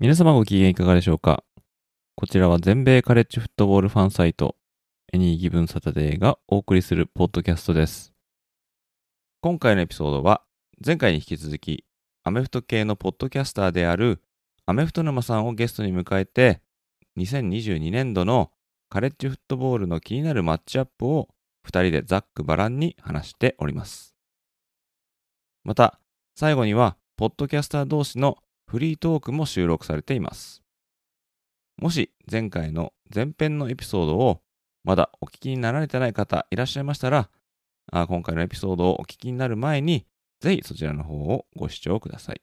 皆様ご機嫌いかがでしょうか？こちらは全米カレッジフットボールファンサイトエニーギブンサタデーがお送りするポッドキャストです。今回のエピソードは前回に引き続きアメフト系のポッドキャスターであるアメフト沼さんをゲストに迎えて2022年度のカレッジフットボールの気になるマッチアップを2人でざっくばらんに話しております。また最後にはポッドキャスター同士のフリートークも収録されています。もし前回の前編のエピソードをまだお聞きになられてない方いらっしゃいましたら今回のエピソードをお聞きになる前にぜひそちらの方をご視聴ください。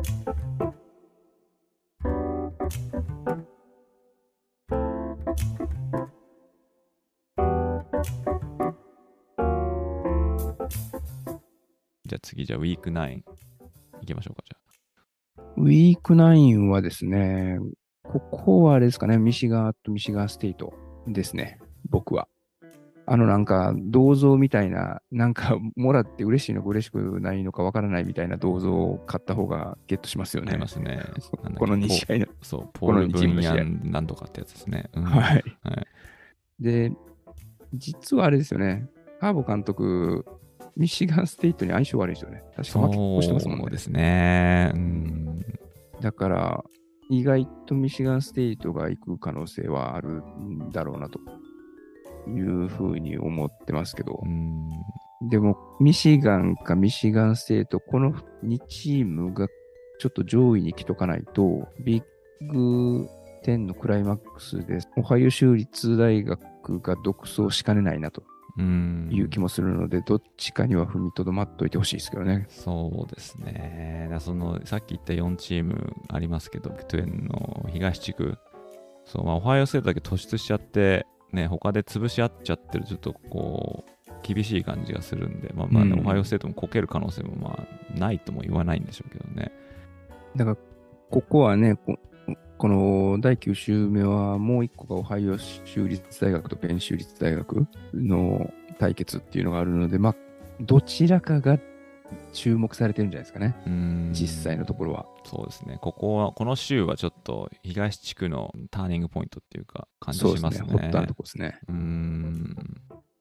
じゃあ次じゃあウィーク9いきましょうかじゃあウィーク9はですね、ここはあれですかね、ミシガーとミシガーステイトですね、僕は。あのなんか銅像みたいな、なんか もらって嬉しいのか嬉しくないのかわからないみたいな銅像を買った方がゲットしますよあ。ありねま。すね。この2試合の。そう、ポこのール・ブンヤンなんとかってやつですね。うんはい。はい。で、実はあれですよね、カーボ監督、ミシガンステイトに相性悪いですよね。確か負け越してますもんねそうで。すね。うん。だから、意外とミシガンステイトが行く可能性はあるんだろうなというふうに思ってますけどう、んでも、ミシガンかミシガンステイト、この2チームがちょっと上位に来とかないと、ビッグ10のクライマックスで、オハイオ州立大学が独走しかねないなとうん。いう気もするので、どっちかには踏みとどまっといてほしいですけどね。そうですね。そのさっき言った4チームありますけど、ビッグ12の東地区、そうまあ、オハイオステートだけ突出しちゃって、ね、他で潰し合っちゃってる、ちょっとこう、厳しい感じがするんで、まあまあ、ねうんオハイオステートもこける可能性もまあないとも言わないんでしょうけどね。だから、ここはね、ここの第9週目はもう一個がオハイオ州立大学とペン州立大学の対決っていうのがあるので、まあ、どちらかが注目されてるんじゃないですかね。うん実際のところは。そうですね。ここは、この州はちょっと東地区のターニングポイントっていうか感じそうですね。しますね。ホットなとこですね。うーん。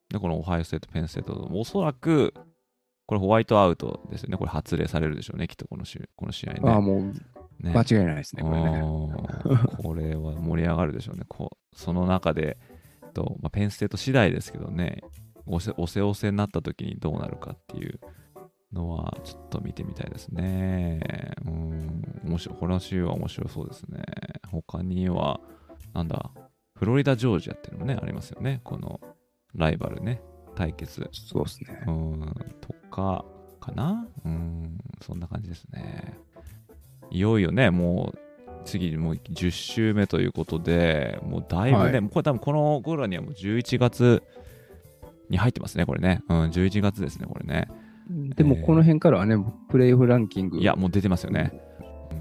で、このオハイオステート、ペンステート、おそらく、これホワイトアウトですよね。これ発令されるでしょうね、きっとこの週この試合ね。ああ、もうね間違いないですね、これね。これは盛り上がるでしょうね。こうその中で、とまあ、ペンステート次第ですけどね、おせおせおせになった時にどうなるかっていうのは、ちょっと見てみたいですね。うん、面白い。この週は面白そうですね。他には、なんだ、フロリダ・ジョージアっていうのもね、ありますよね。このライバルね、対決。そうですね。うん、とか、かなうん、そんな感じですね。いよいよね、もう、次、もう10週目ということで、もうだいぶね、はいこれ多分この頃にはもう11月に入ってますね、これね。うん、11月ですね、これね。でも、この辺からはね、プレイオフランキング、いや、もう出てますよね。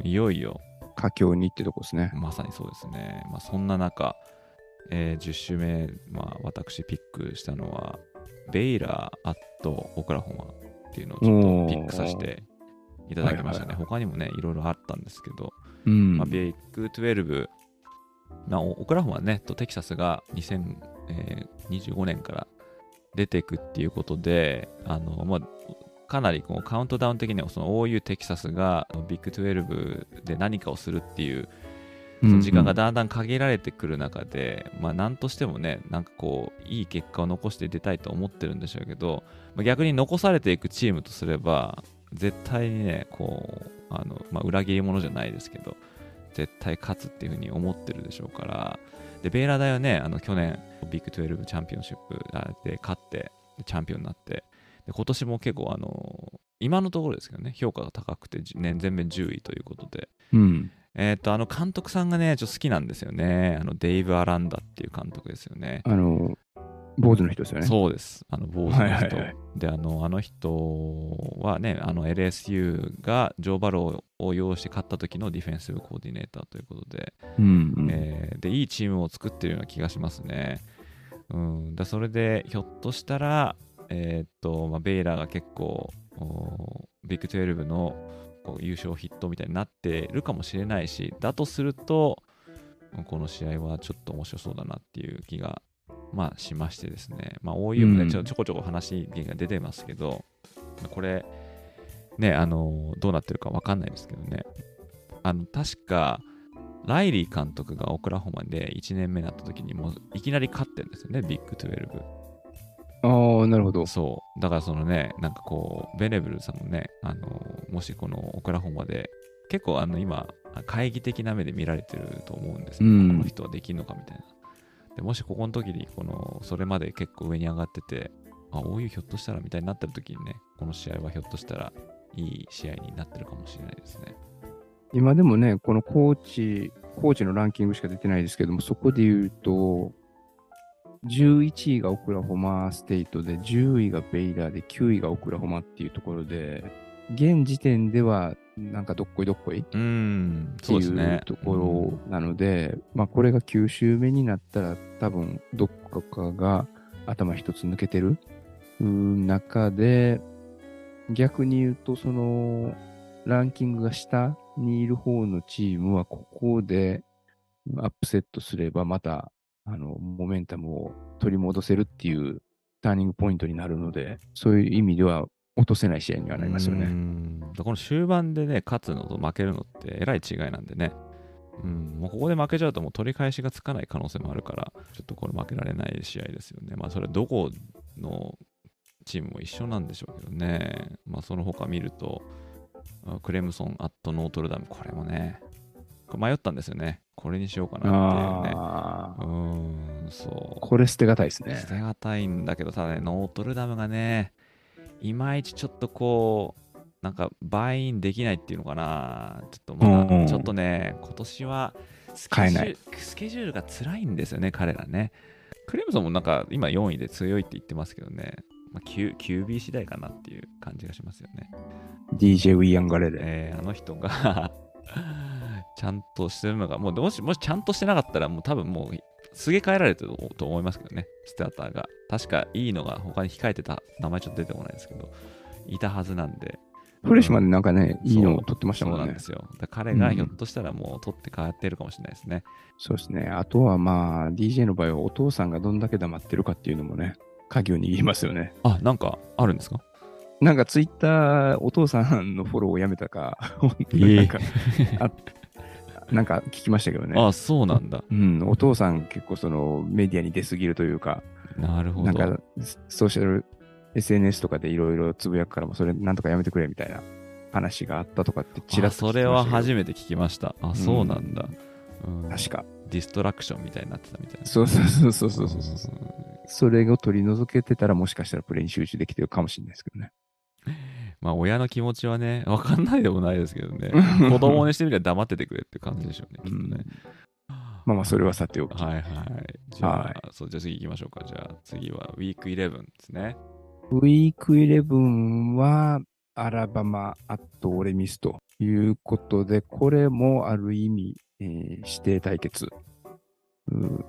いよいよ、佳境にってとこですね。まさにそうですね。まあ、そんな中、えー10週目、まあ、私ピックしたのは、ベイラー、アット、オクラホマっていうのをちょっとピックさせていただきましたね。はいはいはい他にもね、いろいろあったんですけど、うん。まあ、ビッグ12、まあ、オオクラホマね、とテキサスが2025年から出てくっていうことで、あの、まあ、かなりこうカウントダウン的にはその OU テキサスがビッグ12で何かをするっていうその時間がだんだん限られてくる中で、まあ何としてもね、なんかこう、いい結果を残して出たいと思ってるんでしょうけど、まあ、逆に残されていくチームとすれば、絶対にね、こう、あの、まあ、裏切り者じゃないですけど、絶対勝つっていうふうに思ってるでしょうから、で、ベイラー大はね、あの、去年、ビッグ12チャンピオンシップで勝って、チャンピオンになって、で今年も結構、あの、今のところですけどね、評価が高くて、ね、全面10位ということで、うん。えっ、と、あの監督さんがね、ちょっと好きなんですよね。あの、デイブ・アランダっていう監督ですよね。あの、坊主の人ですよね。そうです。あの、坊主の人。はいはいはいで、あの、あの人はね、あの、LSU がジョー・バローを擁して勝った時のディフェンシブコーディネーターということで、うん、うんえーで、いいチームを作ってるような気がしますね。うん。だそれで、ひょっとしたら、えーっと、まあ、ベイラーが結構、おビッグ12のこう優勝ヒットみたいになってるかもしれないし、だとすると、この試合はちょっと面白そうだなっていう気が、まあ、しましてですね。まあ、OU もね、うんちょちょこちょこ話が出てますけど、これ、ね、あの、どうなってるかわかんないですけどね。あの、確か、ライリー監督がオクラホマで1年目になった時にもういきなり勝ってるんですよね、ビッグ12。ああ、なるほど。そう。だからそのね、なんかこう、ベネブルさんもね、あの、もしこのオクラホマで、結構あの今、懐疑的な目で見られてると思うんですけど、うんこの人はできるのかみたいな。でもしここの時に、この、それまで結構上に上がってて、あ、おいうひょっとしたらみたいになってる時にね、この試合はひょっとしたらいい試合になってるかもしれないですね。今でもね、このコーチ、コーチのランキングしか出てないですけども、そこで言うと、11位がオクラホマステイトで、10位がベイラーで、9位がオクラホマっていうところで、現時点では、なんかどっこいどっこいっていう。ところなので、まあこれが9周目になったら、多分どっかかが頭一つ抜けてる中で、逆に言うと、その、ランキングが下にいる方のチームは、ここでアップセットすれば、また、あの、モメンタムを取り戻せるっていうターニングポイントになるので、そういう意味では落とせない試合にはなりますよね。この終盤でね、勝つのと負けるのってえらい違いなんでね。うん、もうここで負けちゃうともう取り返しがつかない可能性もあるから、ちょっとこれ負けられない試合ですよね。まあそれどこのチームも一緒なんでしょうけどね。まあその他見ると、あクレムソン、アットノートルダム、これもね、迷ったんですよね。これにしようかなっていうね。うーん、そう。これ捨てがたいですね捨。てがたいんだけど、ただね、ノートルダムがね、いまいちちょっとこう、なんか、バイインできないっていうのかな。ちょっとまだ、うんちょっとね、今年はスケジュール、スケジュールが辛いんですよね、彼らね。クレムソンもなんか、今4位で強いって言ってますけどね、まあ、Q QB 次第かなっていう感じがしますよね。DJ ウィアンガレレ。えーあの人が ちゃんとしてるのが、もうもし、もしちゃんとしてなかったら、もう多分もう、すげ替えられてると思いますけどね、スターターが。確かいいのが他に控えてた、名前ちょっと出てこないですけど、いたはずなんで。フレッシュマンでなんかね、そういいのを取ってましたそうもんね。なんですよ。彼がひょっとしたらもう取って変わってるかもしれないですね。そうですね。あとはまあ、DJ の場合はお父さんがどんだけ黙ってるかっていうのもね、鍵を握りますよね。あ、なんかあるんですか？なんかツイッター、お父さんのフォローをやめたか、本当になんか、あなんか聞きましたけどね。あ、そうなんだ。うん、お父さん結構そのメディアに出すぎるというか、なるほど。なんかソーシャル SNS とかでいろいろつぶやくからもそれなんとかやめてくれみたいな話があったとかってちらあっとそれは初めて聞きました。あ、そうなんだ。うん確か。ディストラクションみたいになってたみたいな。そうそうそうそうそうそう。うんそれを取り除けてたらもしかしたらプレイに集中できてるかもしれないですけどね。まあ親の気持ちはね、わかんないでもないですけどね。子供にしてみれば黙っててくれって感じでしょうね、きっとね。まあまあそれはさておき。はいはい。じゃあ、はいそう、じゃあ次行きましょうか。じゃあ次はウィーク11ですね。ウィーク11はアラバマ、アットオレミスということで、これもある意味、えー指定対決。うん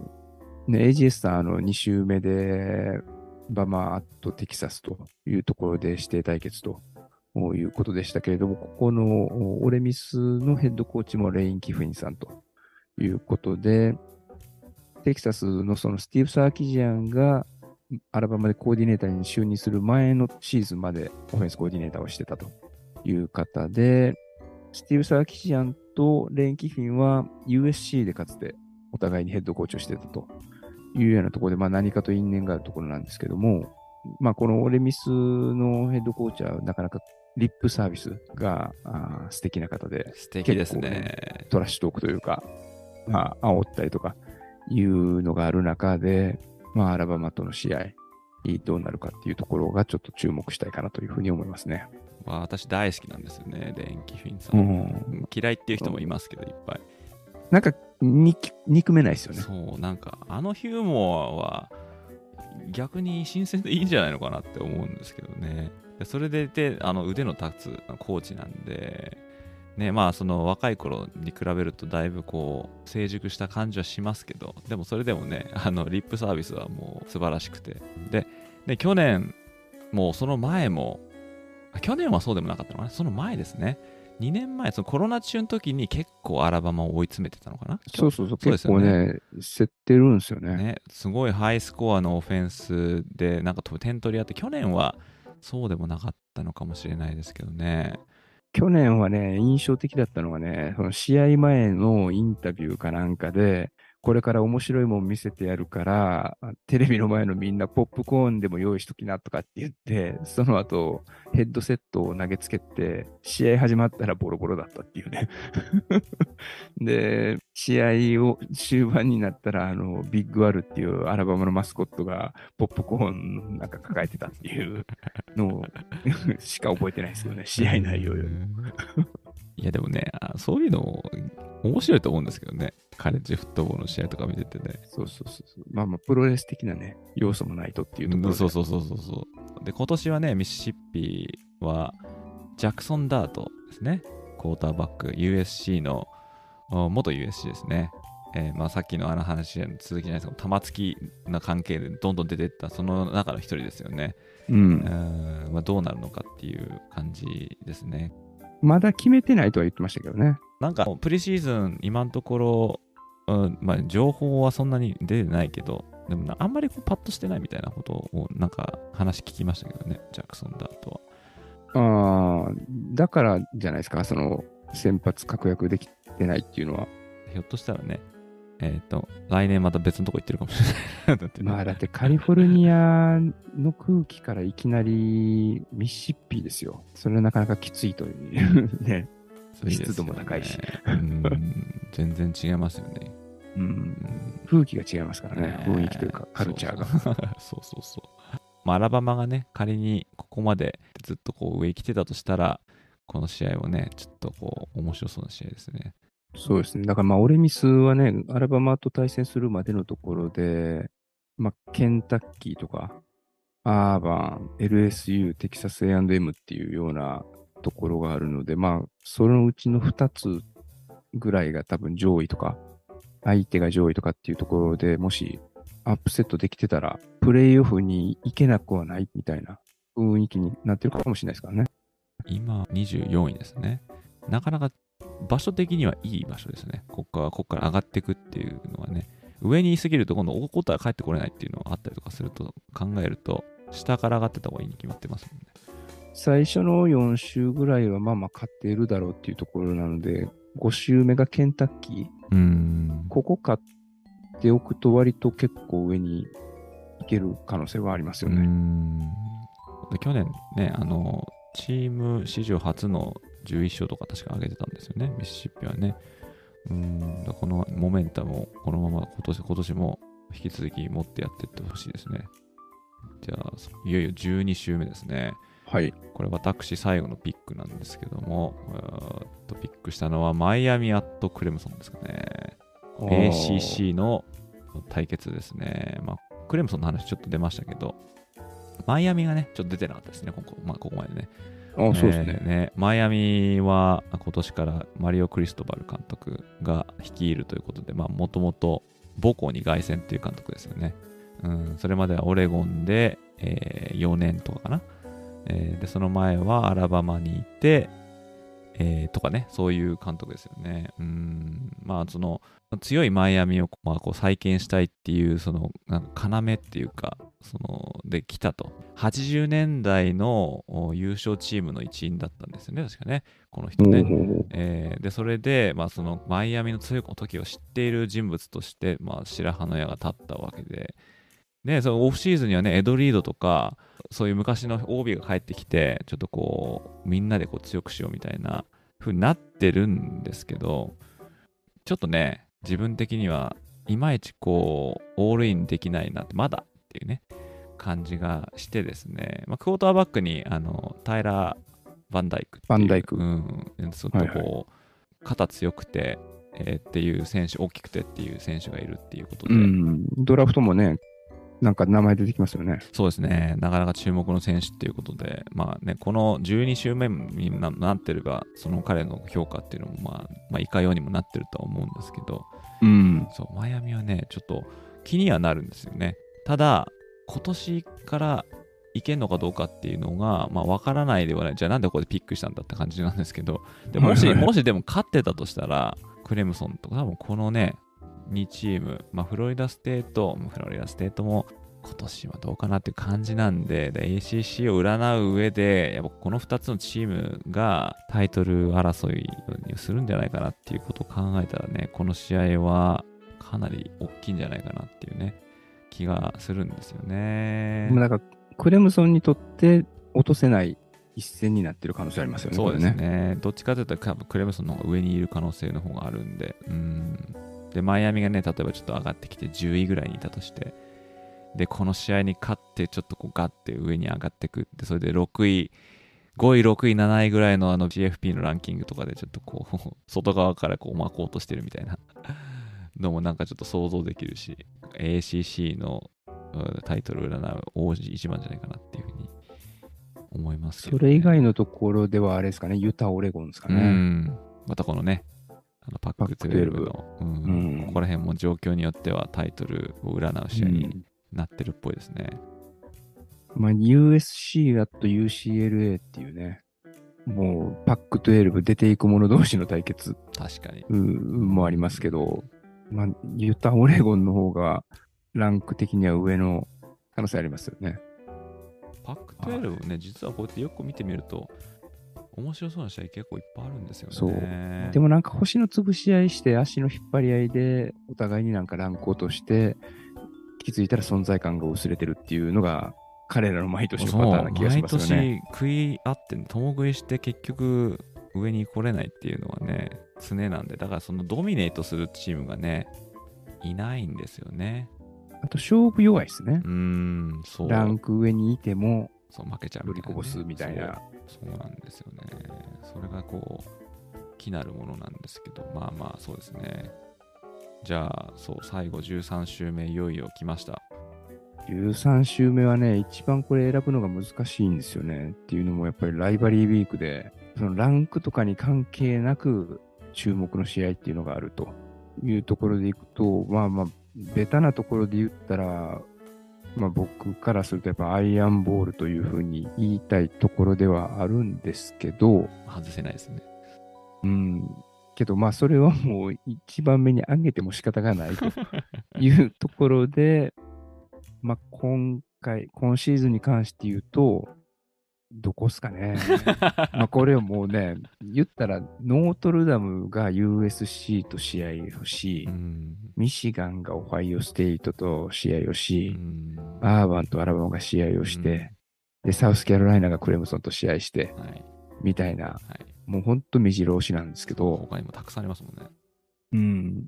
ね、AGS さん、あの、2週目で、バマ、アットテキサスというところで指定対決ということでしたけれども、ここのオレミスのヘッドコーチもレイン・キフィンさんということで、テキサスのそのスティーブ・サーキジアンがアラバマでコーディネーターに就任する前のシーズンまでオフェンスコーディネーターをしてたという方で、スティーブ・サーキシアンとレーン・キフィンは USC でかつてお互いにヘッドコーチをしてたというようなところで、まあ何かと因縁があるところなんですけども、まあこのオレミスのヘッドコーチはなかなかリップサービスがあー素敵な方で、素敵です結構ね。トラッシュトークというか、まあ、煽ったりとかいうのがある中で、まあ、アラバマとの試合、どうなるかっていうところがちょっと注目したいかなというふうに思いますね。まあ私大好きなんですよね、レーン・キフィンさん。うん嫌いっていう人もいますけど、いっぱい。なんか、に憎めないですよね。そう、なんか、あのヒューモアは逆に新鮮でいいんじゃないのかなって思うんですけどね。でそれでいて、あの腕の立つコーチなんで、ね、まあその若い頃に比べるとだいぶこう成熟した感じはしますけど、でもそれでもね、あのリップサービスはもう素晴らしくて。で、で去年、もうその前も、あ去年はそうでもなかったのかな、その前ですね。2年前、そのコロナ中の時に結構アラバマを追い詰めてたのかな？そうそうそう、そうです結構よねね、競ってるんですよね。ね、すごいハイスコアのオフェンスで、なんか点取り合って、去年はそうでもなかったのかもしれないですけどね。去年はね、印象的だったのがね、その試合前のインタビューかなんかで、これから面白いもん見せてやるから、テレビの前のみんなポップコーンでも用意しときなとかって言って、その後ヘッドセットを投げつけて、試合始まったらボロボロだったっていうね。で、試合を終盤になったら、あの、ビッグワルっていうアラバマのマスコットがポップコーンなんか抱えてたっていうのをしか覚えてないですよね、試合内容より。いやでもね、あそういうの面白いと思うんですけどね。カレッジフットボールの試合とか見ててね。そうそうそう。まあまあ、プロレス的なね、要素もないとっていうところで。そうそうそうそうそう。で、今年はね、ミシシッピはジャクソン・ダートですね。クォーターバック、USC の、お元 USC ですね。えーまあ、さっきのあの話の続きじゃないですけど、玉突きな関係でどんどん出てった、その中の一人ですよね。う。うんんまあ、どうなるのかっていう感じですね。まだ決めてないとは言ってましたけどね。なんか、プリシーズン、今のところ、うんまあ、情報はそんなに出てないけど、でもなあんまりこうパッとしてないみたいなことを、なんか話聞きましたけどね、ジャクソン・ダートは。ああ、だからじゃないですか、その、先発確約できてないっていうのは。ひょっとしたらね、えっ、と、来年また別のとこ行ってるかもしれない。だってねまあ、だってカリフォルニアの空気からいきなりミシシッピですよ。それはなかなかきついというね。湿度も高いしうん全然違いますよね。う。うんん風紀が違いますからね。雰囲気というか、カルチャーが。そう そうそうそう。まあ、アラバマがね、仮にここまでずっとこう上来てたとしたら、この試合はね、ちょっとこう、面白そうな試合ですね。そうですね。だからまあ、オレミスはね、アラバマと対戦するまでのところで、まあ、ケンタッキーとか、アーバン、LSU、テキサス A&M っていうようなところがあるので、まあ、そのうちの2つぐらいが多分上位とか、相手が上位とかっていうところでもしアップセットできてたら、プレイオフに行けなくはないみたいな雰囲気になってるかもしれないですからね。今、24位ですね。なかなか場所的にはいい場所ですね。ここから、ここから上がっていくっていうのはね、上にいすぎると今度、こことは帰ってこれないっていうのがあったりとかすると考えると、下から上がってた方がいいに決まってますもんね。最初の4週ぐらいはまあまあ勝っているだろうっていうところなので、5週目がケンタッキー。うーん。ここ勝っておくと割と結構上に行ける可能性はありますよね。んで去年ね、あの、チーム史上初の11勝とか確か上げてたんですよね、ミシシッピはね。うーん、だこのモメンタムをこのまま今年今年も引き続き持ってやっていってほしいですね。じゃあ、いよいよ12週目ですね。はい。これ私最後のピックなんですけども、えーっとピックしたのはマイアミアットクレムソンですかね。ACC の対決ですね。まあ、クレムソンの話ちょっと出ましたけど、マイアミがね、ちょっと出てなかったですね、ここ,、まあ、ここまでね。あそうですね。えーマイアミは今年からマリオ・クリストバル監督が率いるということで、もともと母校に凱旋っていう監督ですよね。うん、それまではオレゴンで、え4年とかかな。えーで、その前はアラバマにいて、えーとかね、そういう監督ですよね。うん、まあ、その、強いマイアミを、まあ、こう再建したいっていう、その、なんか要っていうか、その、で来たと。80年代のお優勝チームの一員だったんですよね、確かね、この人ね。えーで、それで、まあ、そのマイアミの強い時を知っている人物として、まあ、白羽の矢が立ったわけで、ね、そのオフシーズンにはね、エド・リードとか、そういう昔の OB が帰ってきて、ちょっとこう、みんなでこう強くしようみたいな風になってるんですけど、ちょっとね、自分的にはいまいちこう、オールインできないなって、まだっていうね、感じがしてですね、まあ、クォーターバックに、あの、タイラー・バンダイクバンダイクうん、ちょっとこう、はい肩強くて、えーっていう選手、大きくてっていう選手がいるっていうことで、うん。ドラフトもね、なんか名前出てきますよね。そうですね、なかなか注目の選手っていうことで、まあね、この12週目にななってれば、その彼の評価っていうのも、まあ、まあ、いかようにもなってるとは思うんですけど、うん。そう、マイアミはね、ちょっと気にはなるんですよね。ただ、今年からいけんのかどうかっていうのが、まあ、わからないではない。じゃあなんでここでピックしたんだって感じなんですけど、でもし、もしでも勝ってたとしたら、クレムソンとか、多分このね、2チーム、まあ、フロリダステート、フロリダステートも今年はどうかなっていう感じなんで、で ACC を占う上で、やっぱこの2つのチームがタイトル争いにするんじゃないかなっていうことを考えたらね、この試合はかなり大きいんじゃないかなっていうね、気がするんですよね。まあなんか、クレムソンにとって落とせない一戦になってる可能性ありますよね。そうですね。ね。どっちかというと、多分クレムソンの方が上にいる可能性の方があるんで、うん。で、マイアミがね、例えばちょっと上がってきて10位ぐらいにいたとして、で、この試合に勝って、ちょっとこうガッて上に上がってくで、それで6位、5位、6位、7位ぐらいのあの GFP のランキングとかでちょっとこう、外側からこう巻こうとしてるみたいなのもなんかちょっと想像できるし、ACC のうんタイトルを占う王子一番じゃないかなっていうふうに思いますけどね、それ以外のところではあれですかね、ユタ、オレゴンですかうね。ん。またこのね、あのパックパック12の、うんうんここら辺も状況によってはタイトルを占う試合になってるっぽいですね。まあ、USC あと UCLA っていうね、もうパック12出ていく者同士の対決確かに。うんもありますけど、まあ、ユタ、オレゴンの方がランク的には上の可能性ありますよね。パック12ね、実はこうやってよく見てみると、面白そうな試合結構いっぱいあるんですよね。そうでもなんか星の潰し合いして足の引っ張り合いでお互いになんかランク落として気づいたら存在感が薄れてるっていうのが彼らの毎年のパターンな気がしますよね。毎年食い合って、共食いして結局上に来れないっていうのはね、常なんで、だからそのドミネートするチームがね、いないんですよね。あと勝負弱いですねう。ーん、そう。ランク上にいてもそう負けちゃうみたいなね、取りこぼすみたいな。そうそうなんですよね。それがこう、気なるものなんですけど、まあまあ、そうですね。じゃあ、そう、最後13週目、いよいよ来ました。13週目はね、一番これ選ぶのが難しいんですよね。っていうのもやっぱりライバリーウィークで、そのランクとかに関係なく注目の試合っていうのがあるというところでいくと、まあまあ、ベタなところで言ったら、まあ僕からするとやっぱアイアンボールというふうに言いたいところではあるんですけど、外せないですね。うん。けどまあそれはもう一番目に上げても仕方がないというところで、まあ、今回、今シーズンに関して言うと、どこっすかね。まあこれをもうね、言ったら、ノートルダムが USC と試合をしう、ん。ミシガンがオハイオステイトと試合をうし、んアーバンとアラバマが試合をして、で、サウスカロライナがクレムソンと試合して、はい。みたいな、はい。もうほんと目白押しなんですけど、他にもたくさんありますもんね。うん、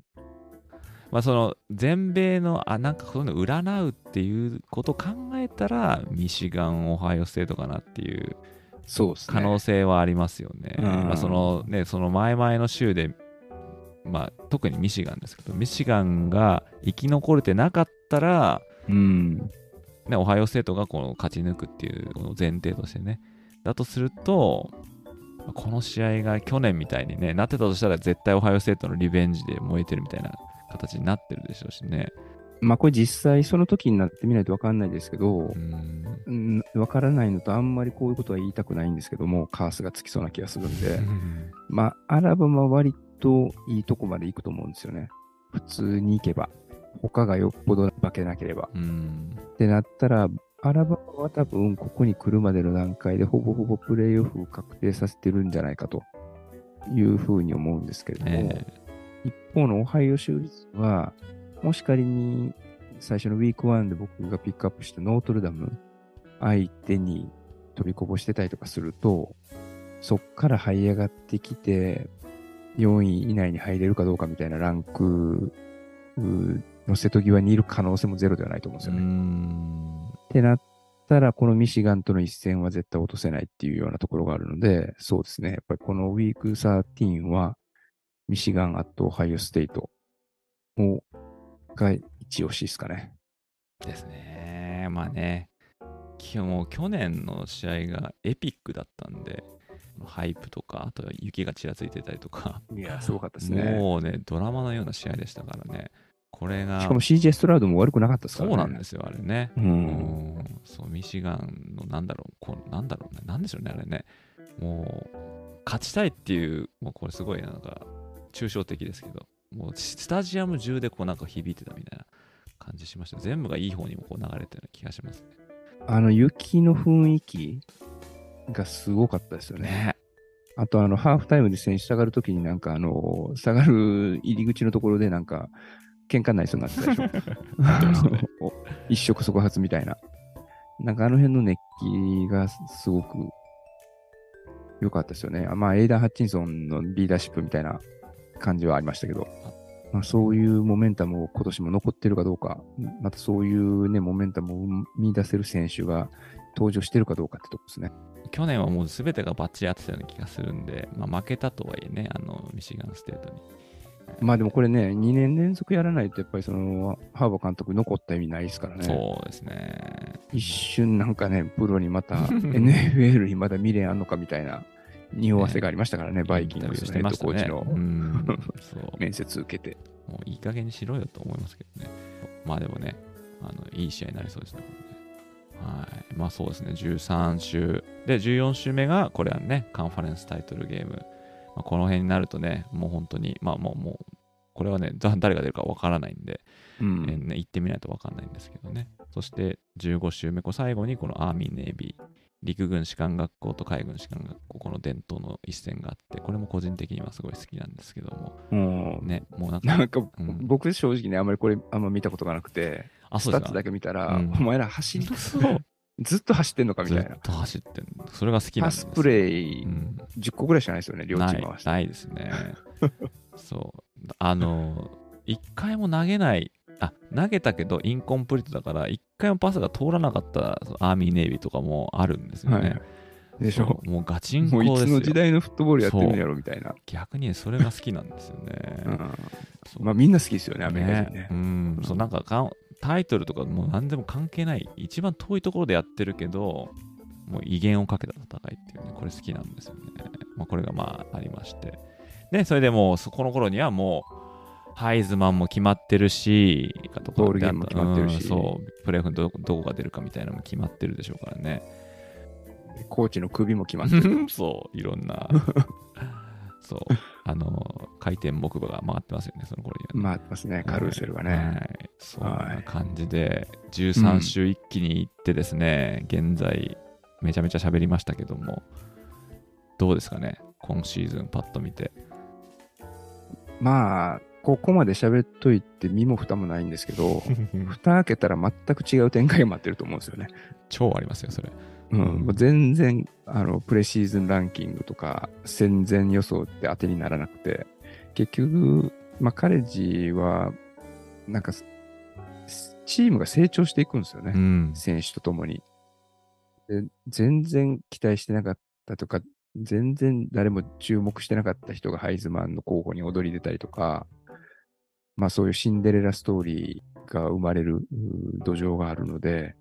まあ、その全米のあなんかそういうの占うっていうことを考えたらミシガン、オハイオステートかなっていう。可能性はありますよね。うんまあ、そのねその前々の週で、まあ、特にミシガンですけどミシガンが生き残れてなかったら、うん。ね、オハイオステートがこの勝ち抜くっていうのを前提としてねだとするとこの試合が去年みたいにねなってたとしたら絶対オハイオステートのリベンジで燃えてるみたいな形になってるでしょうしね。まあこれ実際その時になってみないとわかんないですけどう、んうん、わからないのとあんまりこういうことは言いたくないんですけども、カースがつきそうな気がするんで、まあアラバマは割といいとこまで行くと思うんですよね。普通に行けば。他がよっぽど化けなければ。うん。ってなったら、アラバマは多分ここに来るまでの段階でほぼほぼプレイオフを確定させてるんじゃないかというふうに思うんですけれども、え一方のオハイオ州立は、もし仮に最初のウィーク1で僕がピックアップしたノートルダム相手に取りこぼしてたりとかすると、そっから這い上がってきて、4位以内に入れるかどうかみたいなランクうの瀬戸際にいる可能性もゼロではないと思うんですうよね。ん。ってなったら、このミシガンとの一戦は絶対落とせないっていうようなところがあるので、そうですね。やっぱりこのウィーク13は、ミシガン、アット、オハイオステイトを、が一押しですかね。ですね。まあね。きもう去年の試合がエピックだったんで、ハイプとか、あとは雪がちらついてたりとか、いや、すごかったですね。もうね、ドラマのような試合でしたからね。これが、しかも CJ ストラウドも悪くなかったですかそらね。うなんですよ、あれね。う。うんんそう、ミシガンのなんだろう、こうなんだろうね、なんでしょうね、あれね。もう、勝ちたいっていう、もうこれすごいなんか、抽象的ですけど、もうスタジアム中でこうなんか響いてたみたいな感じしました。全部がいい方にもこう流れてるような気がしますあの、雪の雰囲気がすごかったですよね。ね。ねあと、あの、ハーフタイムで選手下がるときになんか、あの、下がる入り口のところでなんか、喧嘩になりそうになってたでしょ。一触即発みたいな。なんかあの辺の熱気がすごく良かったですよね。まあ、エイダン・ハッチンソンのリーダーシップみたいな感じはありましたけど、まあ、そういうモメンタムを今年も残ってるかどうか、またそういうね、モメンタムを見出せる選手が登場してるかどうかってとこですね。去年はもう全てがバッチリ合ってたような気がするんで、まあ、負けたとはいえね、あの、ミシガンステートに。まあでもこれね、2年連続やらないと、やっぱりその、ハーバー監督残った意味ないですからね。そうですね。一瞬なんかね、プロにまた、NFL にまだ未練あんのかみたいな匂わせがありましたからね、バイキングスのヘッドコーチの。面接受けて。もういい加減にしろよと思いますけどね。まあでもね、あのいい試合になりそうですね。はい。まあそうですね、13週。で、14週目が、これはね、カンファレンスタイトルゲーム。まあ、この辺になるとね、もう本当に、まあもう、もう、これはね、だ誰が出るかわからないんで、うんえーね、行ってみないとわかんないんですけどね。そして15週目、最後にこのアーミー・ネイビー、陸軍士官学校と海軍士官学校、この伝統の一戦があって、これも個人的にはすごい好きなんですけども、もう、ね、もうなんか、なんか、うん僕正直ね、あんまりこれ、あんま見たことがなくて、あ、スタッツそうだけ見たら、うんお前ら走り、そう。ずっと走ってんのかみたいな。っと走ってんのそれが好きなんですパスプレイうん、10個ぐらいしかないですよね、両チーム合わせて。ないですね。そう。あの、一回も投げない、あ、投げたけどインコンプリートだから、一回もパスが通らなかったアーミー・ネイビーとかもあるんですよね。はいでしょもうガチンコですよ。つの時代のフットボールやってるんやろみたいな。逆にそれが好きなんですよね。うんまあみんな好きですよね、アメリカ人ね。うん、そうなんかかんタイトルとかもう何でも関係ない一番遠いところでやってるけどもう威厳をかけた戦いっていうねこれ好きなんですよね、まあ、これがまあありましてでそれでもうそこの頃にはもうハイズマンも決まってるしボールゲームも決まってるし。うんそう。プレーオフにどどこが出るかみたいなのも決まってるでしょうからね。コーチの首も決まってる。そう。いろんな。そう。あの回転木馬が回ってますよねその頃には。ね回ってますね、カルーセルがはね。い、そんな感じで、13週一気に行ってですね、現在、めちゃめちゃ喋りましたけども、どうですかね、今シーズン、パッと見て。まあ、ここまで喋っといて身も蓋もないんですけど、蓋開けたら全く違う展開が待ってると思うんですよね。超ありますよ、それ。うんうんもう全然あのプレシーズンランキングとか戦前予想って当てにならなくて結局、まあ、カレッジはなんかすチームが成長していくんですよね、うん。選手とともにで全然期待してなかったとか全然誰も注目してなかった人がハイズマンの候補に躍り出たりとかまあそういうシンデレラストーリーが生まれる土壌があるので、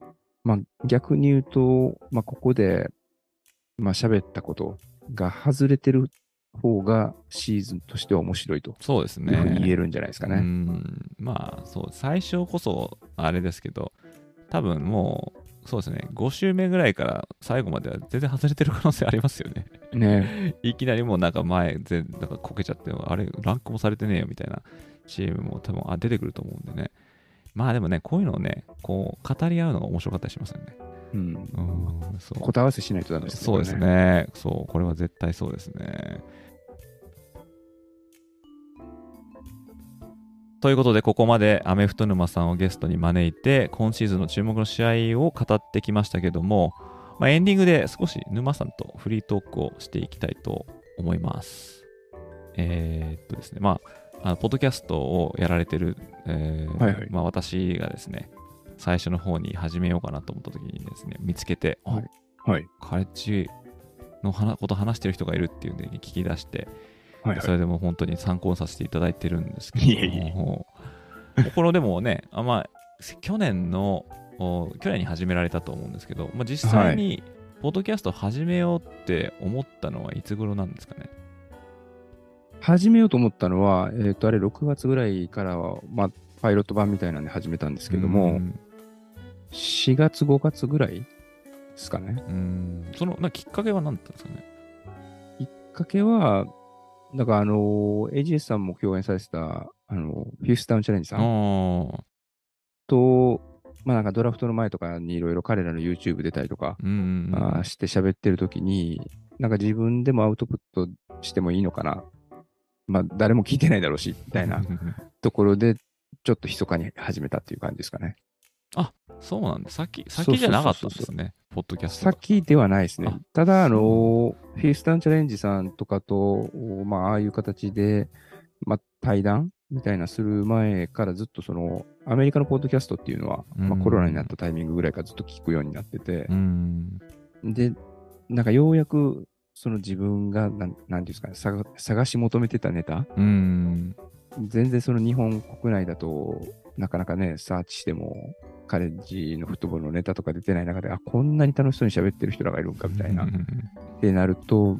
まあ逆に言うと、まあここで、まあ喋ったことが外れてる方がシーズンとしては面白いとそうですいうふうに言えね。るんじゃないですかうね。ん。まあ、そう、最初こそ、あれですけど、多分もう、そうですね、5週目ぐらいから最後までは全然外れてる可能性ありますよね。ね いきなりもうなんか前、全なんかこけちゃって、あれ、ランクもされてねえよみたいなチームも多分あ出てくると思うんでね。まあでもね、こういうのをね、こう、語り合うのが面白かったりしますよね。うん。うん、そう。答え合わせしないとダメですね。そうです。ね。そう、これは絶対そうですね。ということで、ここまでアメフト沼さんをゲストに招いて、今シーズンの注目の試合を語ってきましたけども、まあ、エンディングで少し沼さんとフリートークをしていきたいと思います。えーっとですね、まあ、あのポッドキャストをやられてる、えーはいはい。まあ、私がですね、最初の方に始めようかなと思った時にですね、見つけて、あはい。はい。カレッジの話こと話してる人がいるっていうんで聞き出して、はいはい。それでもう本当に参考にさせていただいてるんですけども、いえいえ。もうこれでもね、あまあ、去年の、お去年に始められたと思うんですけど、まあ、実際に、ポッドキャスト始めようって思ったのはいつ頃なんですかね？始めようと思ったのは、えっ、と、あれ、6月ぐらいからは、まあ、パイロット版みたいなんで始めたんですけどうも、ん4月、5月ぐらいですかね。うん、そのなきっかけは何だったんですかね？きっかけは、だから、あの、AGS さんも共演されてた、あの、フィフスタウンチャレンジさんと、まあなんかドラフトの前とかにいろいろ彼らの YouTube 出たりとか、うんうんうん、あーして喋ってる時に、なんか自分でもアウトプットしてもいいのかな。まあ誰も聞いてないだろうし、みたいな ところで、ちょっと密かに始めたっていう感じですかね。そうなんだ。先、先じゃなかったんですね。ポッドキャストが。先ではないですねあ。ただ、あその、フィースタンチャレンジさんとかと、まあ、ああいう形で、まあ、対談みたいなする前からずっとその、アメリカのポッドキャストっていうのは、まあ、うんコロナになったタイミングぐらいからずっと聞くようになっててう、ん。で、なんかようやく、その自分が、なんなんていうんですかね、探探し求めてたネタ、うん。全然その日本国内だとなかなかね、サーチしても、カレッジのフットボールのネタとか出てない中で、あ、こんなに楽しそうに喋ってる人らがいるんかみたいな。ってなると、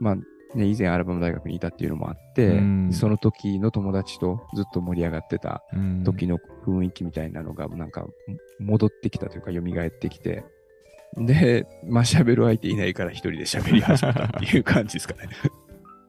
まあ、ね、以前アルバム大学にいたっていうのもあって、うん。その時の友達とずっと盛り上がってたうん。時の雰囲気みたいなのが、なんか戻ってきたというか、蘇ってきて、で、まあ喋る相手いないから一人で喋り始めたっていう感じですかね。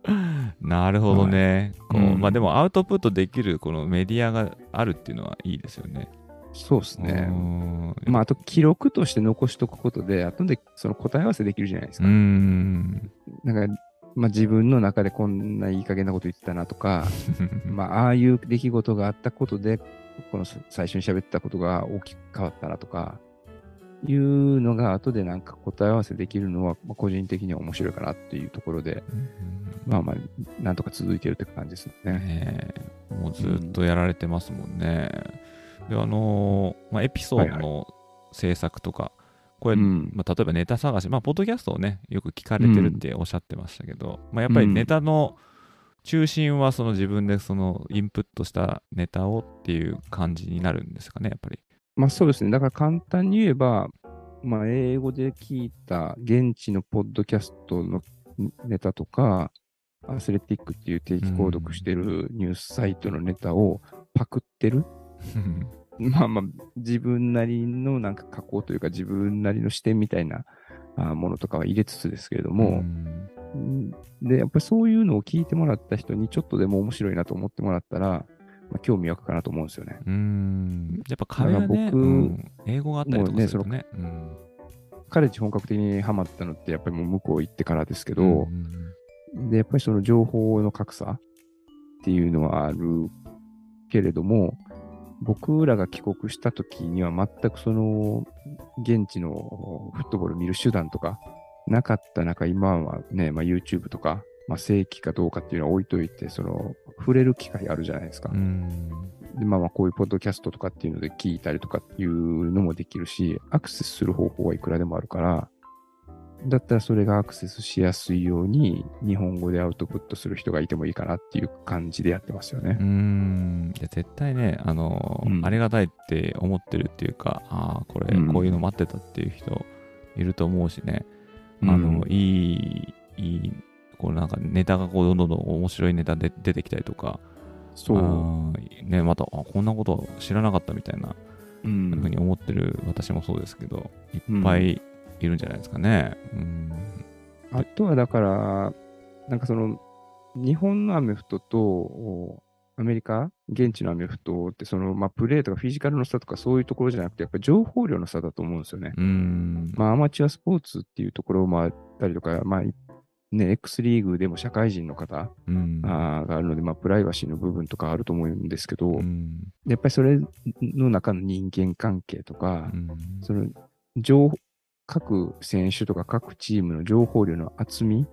なるほどね。こううんまあでもアウトプットできるこのメディアがあるっていうのはいいですよね。そうですね。うんまあ、あと記録として残しとくことで、後でその答え合わせできるじゃないですうか。ん。なんか、まあ自分の中でこんないい加減なこと言ってたなとか、まあああいう出来事があったことで、この最初に喋ったことが大きく変わったなとか、いうのが後でなんか答え合わせできるのは、まあ個人的には面白いかなっていうところで、まあまあ、なんとか続いてるって感じですね。ねえ。もうずっとやられてますもんね。で、あのーまあ、エピソードの制作とか、これ、うん。まあ、例えばネタ探し、まあ、ポッドキャストをね、よく聞かれてるっておっしゃってましたけど、まあ、やっぱりネタの中心はその自分でそのインプットしたネタをっていう感じになるんですかね、やっぱり。まあそうですね。だから簡単に言えば、まあ英語で聞いた現地のポッドキャストのネタとか、アスレティックっていう定期購読してるニュースサイトのネタをパクってる。まあまあ自分なりのなんか加工というか自分なりの視点みたいなあものとかは入れつつですけれども、で、やっぱりそういうのを聞いてもらった人にちょっとでも面白いなと思ってもらったら、まあ、興味湧くかなと思うんですよね。うん。やっぱ壁はね、僕うん英語があったりとかするとね。うんカレッジ本格的にハマったのってやっぱりもう向こう行ってからですけど、うんで、やっぱりその情報の格差っていうのはあるけれども、僕らが帰国した時には全くその現地のフットボール見る手段とかなかった中、今はね、まあ、YouTube とか、まあ、正規かどうかっていうのは置いといて、その触れる機会あるじゃないですか。うんで、まあまあこういうポッドキャストとかっていうので聞いたりとかっていうのもできるし、アクセスする方法はいくらでもあるから、だったらそれがアクセスしやすいように日本語でアウトプットする人がいてもいいかなっていう感じでやってますよねう。ん。いや、絶対ね、あの、うんありがたいって思ってるっていうか、ああ、これ、うんこういうの待ってたっていう人いると思うしね。うんあの、いい、いい、こうなんかネタがこうどんどんどん面白いネタで出てきたりとか、そう。ね、また、あこんなこと知らなかったみたいなうふうんに思ってる私もそうですけど、いっぱいいるんじゃないですかね。うん。あとはだから、なんかその、日本のアメフトと、おアメリカ、現地のアメフトって、その、まあ、プレーとかフィジカルの差とかそういうところじゃなくて、やっぱり情報量の差だと思うんですよね。うん。まあ、アマチュアスポーツっていうところもあったりとか、まあ、ね、X リーグでも社会人の方うん。あーがあるので、まあ、プライバシーの部分とかあると思うんですけど、うん。やっぱりそれの中の人間関係とか、うんその情報各選手とか各チームの情報量の厚み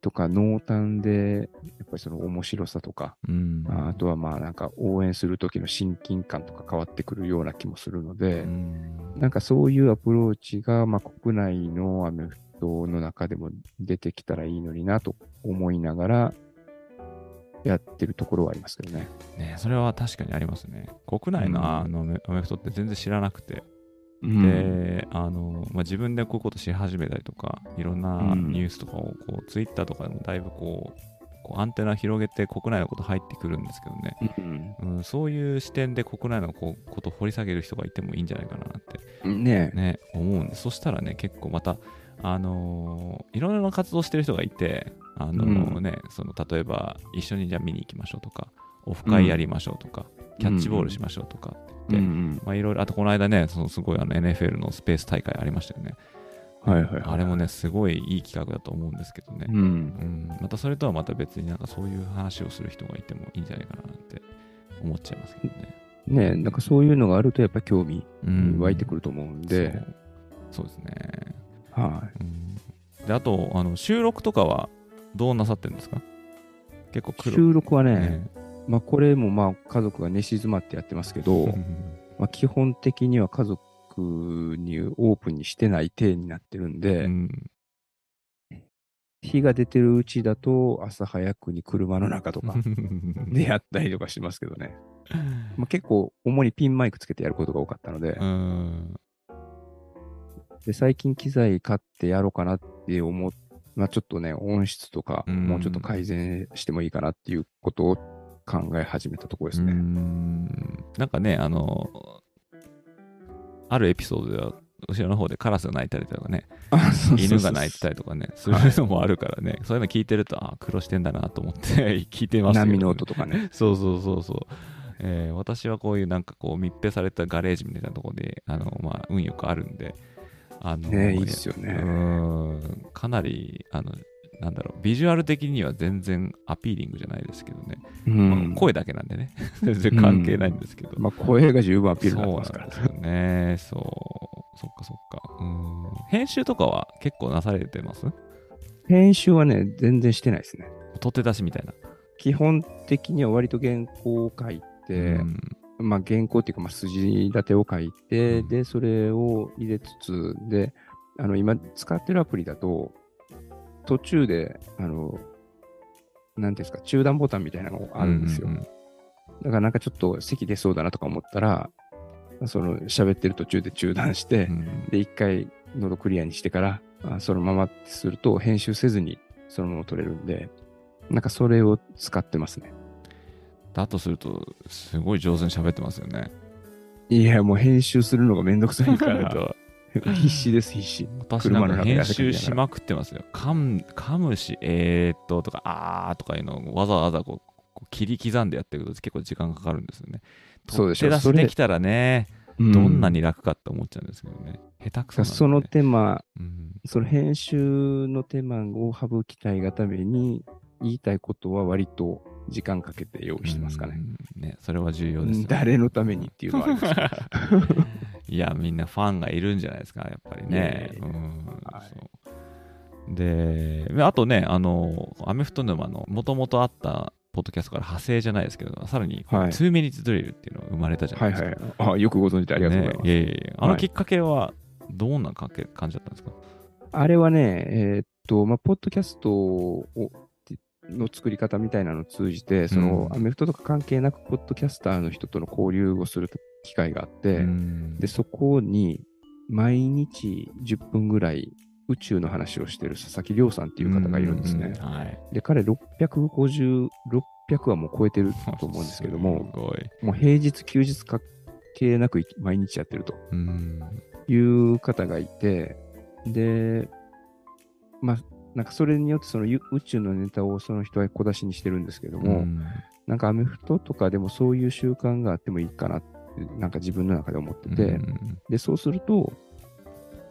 とか濃淡で、やっぱりその面白さとか、うん。あとはまあなんか応援する時の親近感とか変わってくるような気もするので、うんなんかそういうアプローチがまあ国内のアメフトの中でも出てきたらいいのになと思いながらやってるところはありますけどね。ね、それは確かにありますね。国内のうん。あのアメフトって全然知らなくて、うん。で、あの、まあ、自分でこういうことし始めたりとか、いろんなうん。ニュースとかを、こう、ツイッターとかでもだいぶこう、こうアンテナ広げて国内のこと入ってくるんですけどね、うん。うん、そういう視点で国内のこうことを掘り下げる人がいてもいいんじゃないかなって。ね。ね、思うんで、そしたらね、結構また、あのーいろんな活動してる人がいて、あのーね、その例えば一緒にじゃあ見に行きましょうとか、オフ会やりましょうとか、キャッチボールしましょうとかって言って、うんまあいろいろ、あとこの間ね、そのすごいあの NFL のスペース大会ありましたよね。はいはいはいあれもね、すごいいい企画だと思うんですけどね。うん。うん、またそれとはまた別になんかそういう話をする人がいてもいいんじゃないかなって思っちゃいますけどね。ねなんかそういうのがあるとやっぱ興味うん湧いてくると思うんで、そう。そうですね。はうんで、あと、あの収録とかはどうなさってるんですか？結構。収録はね、ねまあこれもまあ家族が寝静まってやってますけど、まあ基本的には家族にオープンにしてない体になってるんで、うん。日が出てるうちだと朝早くに車の中とかでやったりとかしますけどね。まあ、結構主にピンマイクつけてやることが多かったので、うんで最近機材買ってやろうかなって思っまあちょっとね、音質とかうんもうちょっと改善してもいいかなっていうことを考え始めたところですうね。んなんかね、あの、あるエピソードでは、後ろの方でカラスが鳴いたりとかね、あそうそうそう犬が鳴いてたりとかね、するのもあるからね、そういうの聞いてると、あ苦労してんだなと思って 聞いてますよ、ね。波の音とかね。そうそうそうそう。えー私はこういうなんかこう密閉されたガレージみたいなところで、あの、まあ、運よくあるんで、あの、ねいいっすよねうーん、かなり、あの、なんだろう、ビジュアル的には全然アピーリングじゃないですけどね。うまあん。声だけなんでね。全然関係ないんですけど。まあ声が十分アピールになそうってますからなんですよね。そう。そっかそっか。うん。編集とかは結構なされてます？編集はね、全然してないですね。取って出しみたいな。基本的には割と原稿を書いて、うんまあ原稿っていうか、まあ筋立てを書いて、うんで、それを入れつつ、で、あの、今使ってるアプリだと、途中で、あの、なんていうんですか、中断ボタンみたいなのがあるんですよ。ううだからなんかちょっと席出そうだなとか思ったら、その喋ってる途中で中断して、うんうんで、一回喉クリアにしてから、あそのまますると編集せずにそのまま撮れるんで、なんかそれを使ってますね。だとすると、すごい上手に喋ってますよね。いや、もう編集するのがめんどくさいから、必死です、必死。私なんか編集しまくってますよ。噛む噛むし、えーっととか、あーとかいうのをわざわざこう切り刻んでやってると結構時間かかるんですよね。そうでしょ出しできたらね、どんなにに楽かって思っちゃうんですけどね。下手くそね。その手間、うんその編集の手間を省きたいがために、言いたいことは割と時間かけて用意してますかね。うんね、それは重要ですよ、ね。誰のためにっていうのはありますけど いや、みんなファンがいるんじゃないですか、やっぱりね。で、あとね、あの、アメフト沼のもともとあったポッドキャストから派生じゃないですけど、さらに、はい2 minutes drill っていうのが生まれたじゃなはいいですか。はい。あよくご存知でありがとうございます。ねいえいえあのはいきっかけは、どんなかけ感じだったんですか、あれはね、えーっと、まあ、ポッドキャストをの作り方みたいなのを通じて、その、うんアメフトとか関係なく、ポッドキャスターの人との交流をする機会があって、うんで、そこに、毎日10分ぐらい宇宙の話をしてる佐々木亮さんっていう方がいるんですね。うはい。で、彼650、600はもう超えてると思うんですけども。もう平日、休日関係なく毎日やってると。うん。いう方がいて、で、まあ、なんかそれによってそのゆ宇宙のネタをその人は小出しにしてるんですけども、うん。なんかアメフトとかでもそういう習慣があってもいいかなって、なんか自分の中で思ってて、うん。で、そうすると、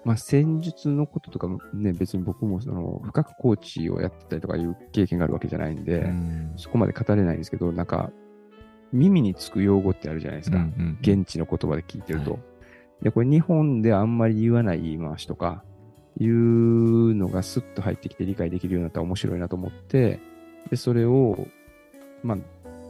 まあ、戦術のこととかもね、別に僕もその深くコーチをやってたりとかいう経験があるわけじゃないんで、うん。そこまで語れないんですけど、なんか、耳につく用語ってあるじゃないですか。うん。現地の言葉で聞いてると。はい。で、これ日本であんまり言わない言い回しとか、いうのがスッと入ってきて理解できるようになったら面白いなと思って、で、それを、まあ、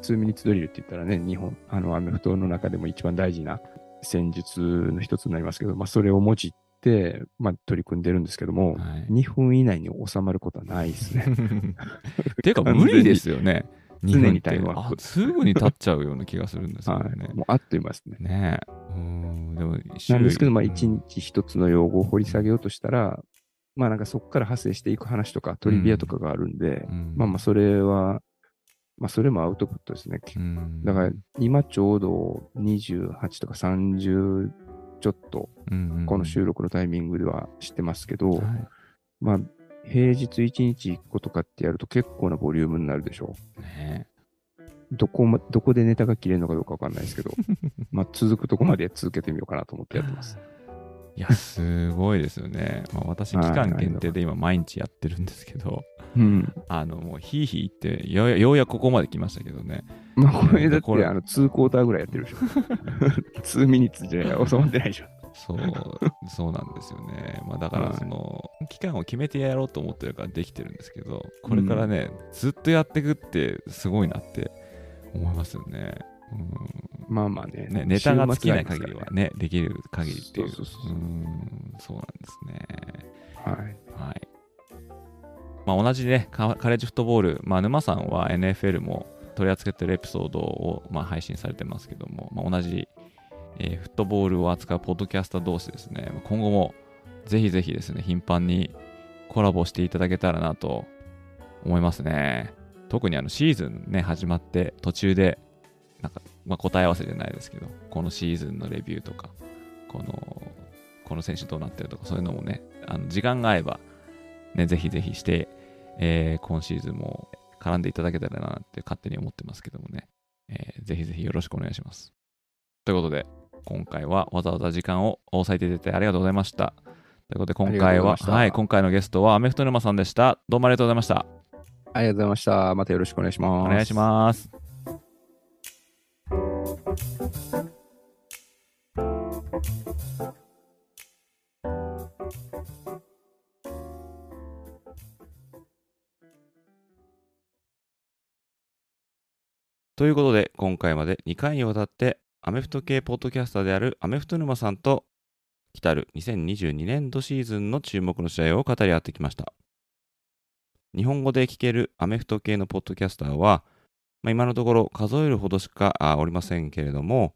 2ミニッツドリルって言ったらね、日本、あの、アメフトの中でも一番大事な戦術の一つになりますけど、まあ、それをもじって、まあ、取り組んでるんですけども、はい2分以内に収まることはないですね。ていうか無理ですよね。常にタイムアップあすぐに経っちゃうような気がするんですよはねい。。もうあっという間ですね。ねえ。うんでもなんですけど、まあ、種一類日一つの用語を掘り下げようとしたら、まあ、なんかそこから派生していく話とか、トリビアとかがあるんで、うんまあまあ、それは、まあ、それもアウトプットですね。うんだから、今ちょうど28とか30ちょっと、うんうんこの収録のタイミングではしてますけど、はいまあ、平日1日1個とかってやると結構なボリュームになるでしょねう。どこま、どこでネタが切れるのかどうかわかんないですけど、まあ、続くとこまで続けてみようかなと思ってやってます。いや、すごいですよね。まあ、私、期間限定で今、毎日やってるんですけど、うん。あの、もう、ひいひい言って、ようやようやくここまで来ましたけどね。まあ、これだって、あの、2クォーターぐらいやってるでしょ。2ミニッツじゃ収まってないでしょ。そう、そうなんですよね。まあ、だから、はいその、期間を決めてやろうと思ってるからできてるんですけど、これからね、ずっとやっていくって、すごいなって思いますよね。まあまあねうん。ね、ネタが尽きない限りはねね、できる限りっていう。そうそうそううんそうなんですね。はい。はい。まあ、同じね、カカレッジフットボール、まあ、沼さんは NFL も取り扱ってるエピソードを、まあ、配信されてますけども、まあ、同じ、えーフットボールを扱うポッドキャスター同士ですね、今後もぜひぜひですね、頻繁にコラボしていただけたらなと思いますね。特にあのシーズンね、始まって途中で、なんか、まあ、答え合わせじゃないですけど、このシーズンのレビューとか、この、この選手どうなってるとか、そういうのもね、あの時間が合えば、ね、ぜひぜひして、えー今シーズンも絡んでいただけたらなって勝手に思ってますけどもね、えーぜひぜひよろしくお願いします。ということで、今回はわざわざ時間を割いていただいてありがとうございました。ということで、今回は、はい、今回のゲストはアメフト沼さんでした。どうもありがとうございました。ありがとうございました。またよろしくお願いします。お願いします。ということで、今回まで2回にわたって、アメフト系ポッドキャスターであるアメフト沼さんと、来たる2022年度シーズンの注目の試合を語り合ってきました。日本語で聞けるアメフト系のポッドキャスターは、まあ、今のところ数えるほどしかおりませんけれども、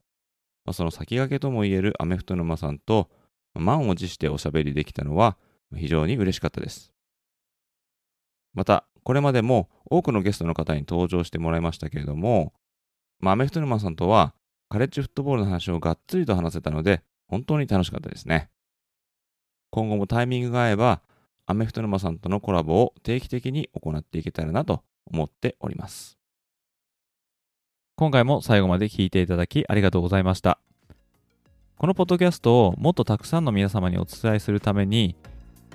まあ、その先駆けともいえるアメフト沼さんと、満を持しておしゃべりできたのは非常に嬉しかったです。また、これまでも多くのゲストの方に登場してもらいましたけれども、まあ、アメフト沼さんとはカレッジフットボールの話をがっつりと話せたので、本当に楽しかったですね。今後もタイミングが合えば、アメフト沼さんとのコラボを定期的に行っていけたらなと思っております。今回も最後まで聞いていただきありがとうございました。このポッドキャストをもっとたくさんの皆様にお伝えするために、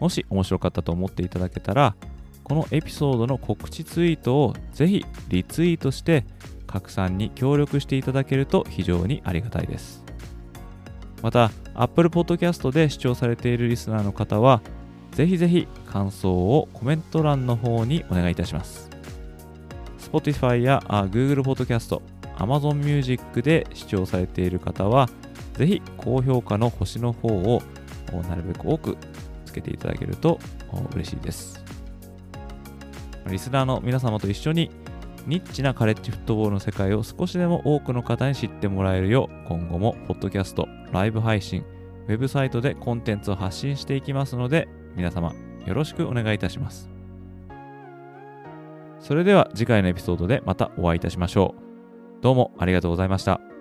もし面白かったと思っていただけたら、このエピソードの告知ツイートをぜひリツイートして拡散に協力していただけると非常にありがたいです。また、Apple Podcast で視聴されているリスナーの方は、ぜひぜひ感想をコメント欄の方にお願いいたします。Spotify やあ Google Podcast、Amazon Music で視聴されている方は、ぜひ高評価の星の方をなるべく多くつけていただけると嬉しいです。リスナーの皆様と一緒にニッチなカレッジフットボールの世界を少しでも多くの方に知ってもらえるよう、今後もポッドキャスト、ライブ配信、ウェブサイトでコンテンツを発信していきますので、皆様よろしくお願いいたします。それでは次回のエピソードでまたお会いいたしましょう。どうもありがとうございました。「